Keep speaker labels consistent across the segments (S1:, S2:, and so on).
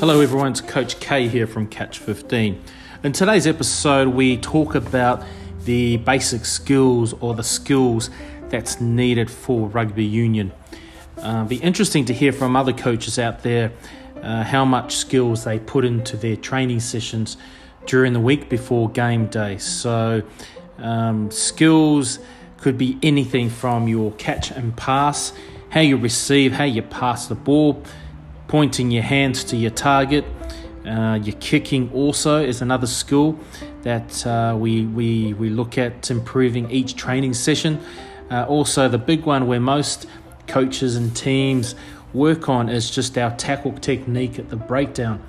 S1: Hello, everyone. It's Coach K here from Catch 15. In today's episode, we talk about the basic skills or the skills that's needed for rugby union. Uh, be interesting to hear from other coaches out there uh, how much skills they put into their training sessions during the week before game day. So, um, skills could be anything from your catch and pass, how you receive, how you pass the ball pointing your hands to your target. Uh, your kicking also is another skill that uh, we, we, we look at improving each training session. Uh, also, the big one where most coaches and teams work on is just our tackle technique at the breakdown,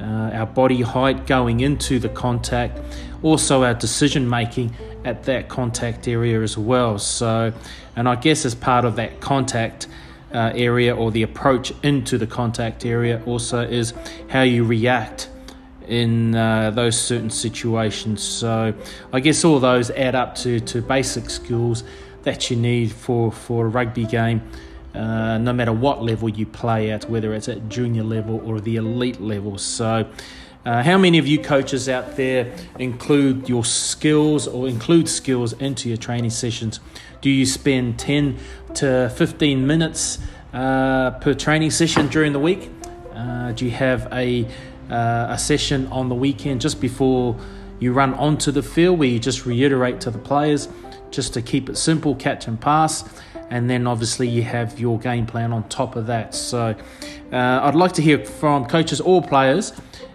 S1: uh, our body height going into the contact, also our decision making at that contact area as well. So, and I guess as part of that contact, uh, area or the approach into the contact area also is how you react in uh, those certain situations. So I guess all those add up to, to basic skills that you need for, for a rugby game. Uh, no matter what level you play at, whether it's at junior level or the elite level. So, uh, how many of you coaches out there include your skills or include skills into your training sessions? Do you spend 10 to 15 minutes uh, per training session during the week? Uh, do you have a, uh, a session on the weekend just before you run onto the field where you just reiterate to the players just to keep it simple, catch and pass? And then obviously you have your game plan on top of that. So uh, I'd like to hear from coaches or players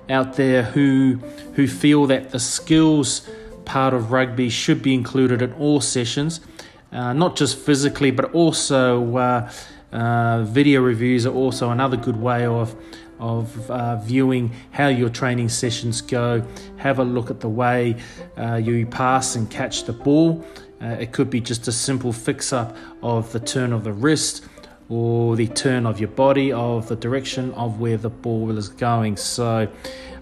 S1: out there who who feel that the skills part of rugby should be included in all sessions, uh, not just physically, but also uh, uh, video reviews are also another good way of of uh, viewing how your training sessions go. Have a look at the way uh, you pass and catch the ball. Uh, it could be just a simple fix up of the turn of the wrist or the turn of your body, of the direction of where the ball is going. So,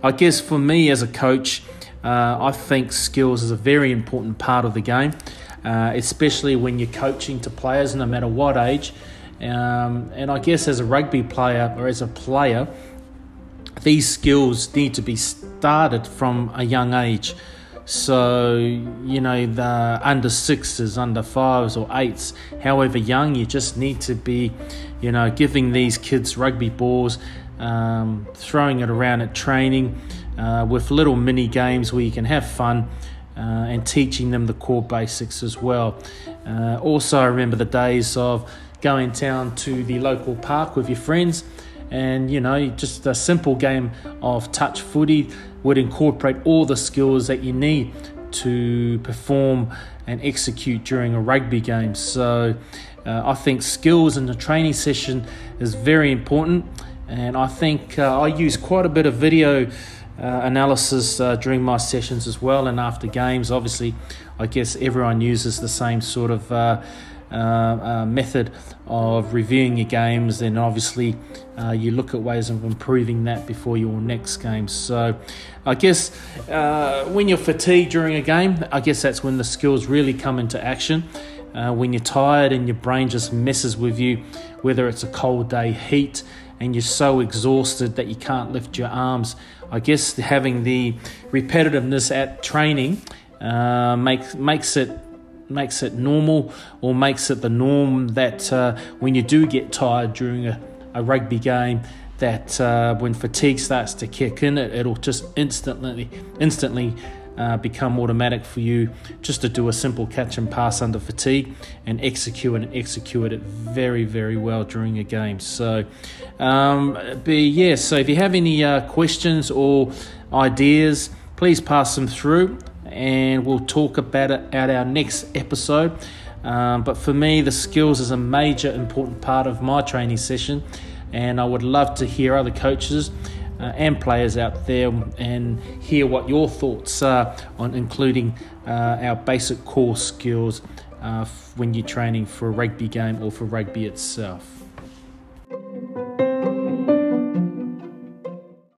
S1: I guess for me as a coach, uh, I think skills is a very important part of the game, uh, especially when you're coaching to players, no matter what age. Um, and I guess as a rugby player or as a player, these skills need to be started from a young age. So, you know, the under sixes, under fives or eights, however young, you just need to be, you know, giving these kids rugby balls, um, throwing it around at training uh, with little mini games where you can have fun uh, and teaching them the core basics as well. Uh, also, I remember the days of going down to the local park with your friends and you know just a simple game of touch footy would incorporate all the skills that you need to perform and execute during a rugby game. So uh, i think skills in the training session is very important. And i think uh, i use quite a bit of video uh, analysis uh, during my sessions as well and after games. Obviously i guess everyone uses the same sort of uh, uh, method of reviewing your games, then obviously uh, you look at ways of improving that before your next game. So, I guess uh, when you're fatigued during a game, I guess that's when the skills really come into action. When you're tired and your brain just messes with you, whether it's a cold day, heat, and you're so exhausted that you can't lift your arms. I guess having the repetitiveness at training uh, makes makes it makes it normal or makes it the norm that uh, when you do get tired during a, a rugby game, that uh, when fatigue starts to kick in, it, it'll just instantly instantly uh, become automatic for you just to do a simple catch and pass under fatigue and execute and execute it very very well during a game. So, um, but yeah. So if you have any uh, questions or ideas, please pass them through and we'll talk about it at our next episode. Um, but for me, the skills is a major important part of my training session, and I would love to hear other coaches uh, and players out there and hear what your thoughts are on including uh, our basic core skills uh, when you're training for a rugby game or for rugby itself.